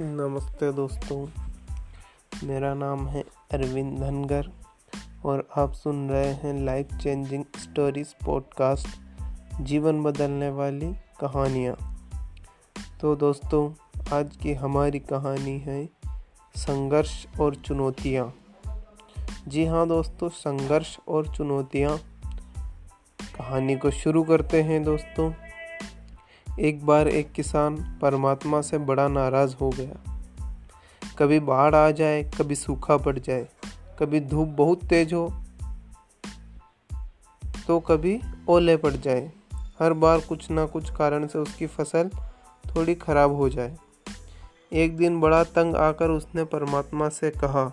नमस्ते दोस्तों, मेरा नाम है अरविंद धनगर और आप सुन रहे हैं लाइफ चेंजिंग स्टोरीज पॉडकास्ट जीवन बदलने वाली कहानियाँ। तो दोस्तों, आज की हमारी कहानी है संघर्ष और चुनौतियाँ। जी हाँ दोस्तों, संघर्ष और चुनौतियाँ। कहानी को शुरू करते हैं दोस्तों। एक बार एक किसान परमात्मा से बड़ा नाराज़ हो गया। कभी बाढ़ आ जाए, कभी सूखा पड़ जाए, कभी धूप बहुत तेज हो तो कभी ओले पड़ जाए। हर बार कुछ ना कुछ कारण से उसकी फ़सल थोड़ी खराब हो जाए। एक दिन बड़ा तंग आकर उसने परमात्मा से कहा,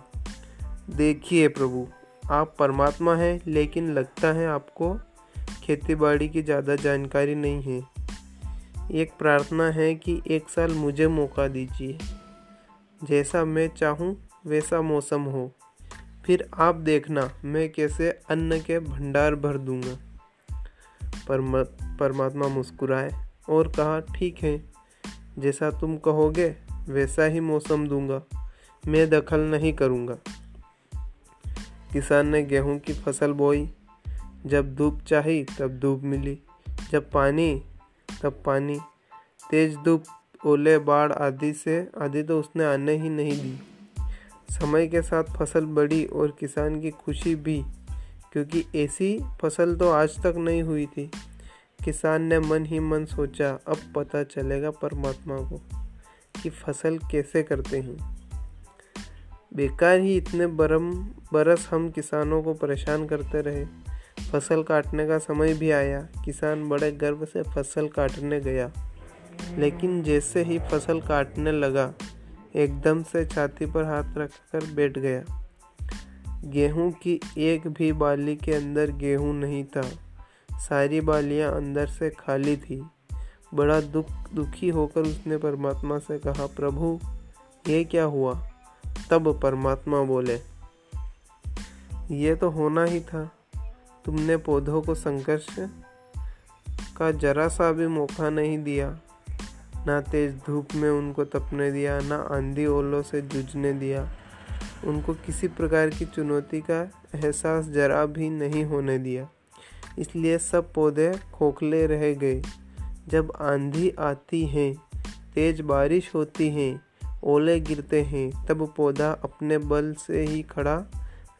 देखिए प्रभु, आप परमात्मा हैं, लेकिन लगता है आपको खेती बाड़ी की ज़्यादा जानकारी नहीं है। एक प्रार्थना है कि एक साल मुझे मौका दीजिए। जैसा मैं चाहूँ, वैसा मौसम हो। फिर आप देखना, मैं कैसे अन्न के भंडार भर दूँगा। परमा, परमात्मा मुस्कुराए और कहा, ठीक है। जैसा तुम कहोगे, वैसा ही मौसम दूँगा। मैं दखल नहीं करूँगा। किसान ने गेहूँ की फ़सल बोई। जब धूप चाही, तब धूप मिली। जब पानी तब पानी, तेज धूप, ओले, बाढ़ आदि से, आदि तो उसने आने ही नहीं दी। समय के साथ फ़सल बढ़ी और किसान की खुशी भी, क्योंकि ऐसी फ़सल तो आज तक नहीं हुई थी। किसान ने मन ही मन सोचा, अब पता चलेगा परमात्मा को कि फ़सल कैसे करते हैं। बेकार ही इतने बरम, बरस हम किसानों को परेशान करते रहे। फ़सल काटने का समय भी आया। किसान बड़े गर्व से फ़सल काटने गया। लेकिन जैसे ही फ़सल काटने लगा, एकदम से छाती पर हाथ रखकर बैठ गया। गेहूँ की एक भी बाली के अंदर गेहूँ नहीं था। सारी बालियाँ अंदर से खाली थी। बड़ा दुख, दुखी होकर उसने परमात्मा से कहा, प्रभु, ये क्या हुआ? तब परमात्मा बोले, ये तो होना ही था। तुमने पौधों को संघर्ष का जरा सा भी मौका नहीं दिया। ना तेज धूप में उनको तपने दिया, ना आंधी ओलों से जूझने दिया। उनको किसी प्रकार की चुनौती का एहसास जरा भी नहीं होने दिया। इसलिए सब पौधे खोखले रह गए। जब आंधी आती है, तेज बारिश होती है, ओले गिरते हैं, तब पौधा अपने बल से ही खड़ा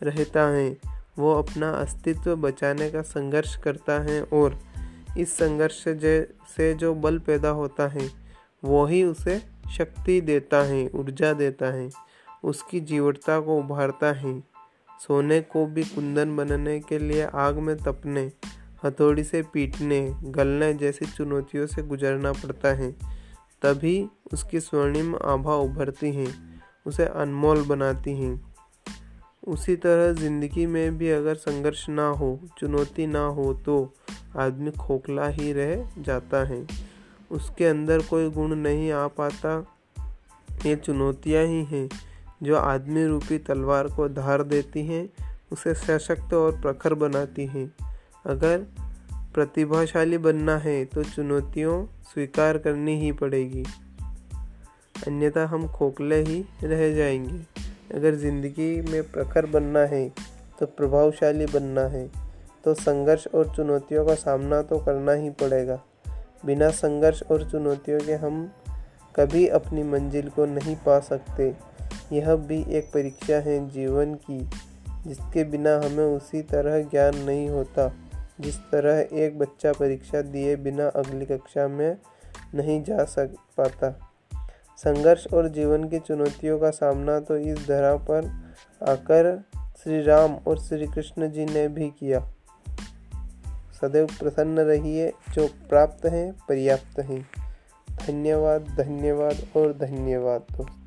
रहता है। वो अपना अस्तित्व बचाने का संघर्ष करता है और इस संघर्ष से जो बल पैदा होता है, वो ही उसे शक्ति देता है, ऊर्जा देता है, उसकी जीवटता को उभारता है। सोने को भी कुंदन बनने के लिए आग में तपने, हथौड़ी से पीटने, गलने जैसी चुनौतियों से गुजरना पड़ता है, तभी उसकी स्वर्णिम आभा उभरती हैं, उसे अनमोल बनाती हैं। उसी तरह ज़िंदगी में भी अगर संघर्ष ना हो, चुनौती ना हो तो आदमी खोखला ही रह जाता है। उसके अंदर कोई गुण नहीं आ पाता, ये चुनौतियाँ ही हैं। जो आदमी रूपी तलवार को धार देती हैं, उसे सशक्त और प्रखर बनाती हैं। अगर प्रतिभाशाली बनना है तो चुनौतियों स्वीकार करनी ही पड़ेगी। अन्यथा हम खोखले ही रह जाएँगे। अगर ज़िंदगी में प्रखर बनना है तो प्रभावशाली बनना है तो संघर्ष और चुनौतियों का सामना तो करना ही पड़ेगा। बिना संघर्ष और चुनौतियों के हम कभी अपनी मंजिल को नहीं पा सकते। यह भी एक परीक्षा है जीवन की, जिसके बिना हमें उसी तरह ज्ञान नहीं होता, जिस तरह एक बच्चा परीक्षा दिए बिना अगली कक्षा में नहीं जा सक पाता। संघर्ष और जीवन की चुनौतियों का सामना तो इस धरा पर आकर श्री राम और श्री कृष्ण जी ने भी किया। सदैव प्रसन्न रहिए, जो प्राप्त हैं, पर्याप्त हैं। धन्यवाद धन्यवाद और धन्यवाद दोस्तों।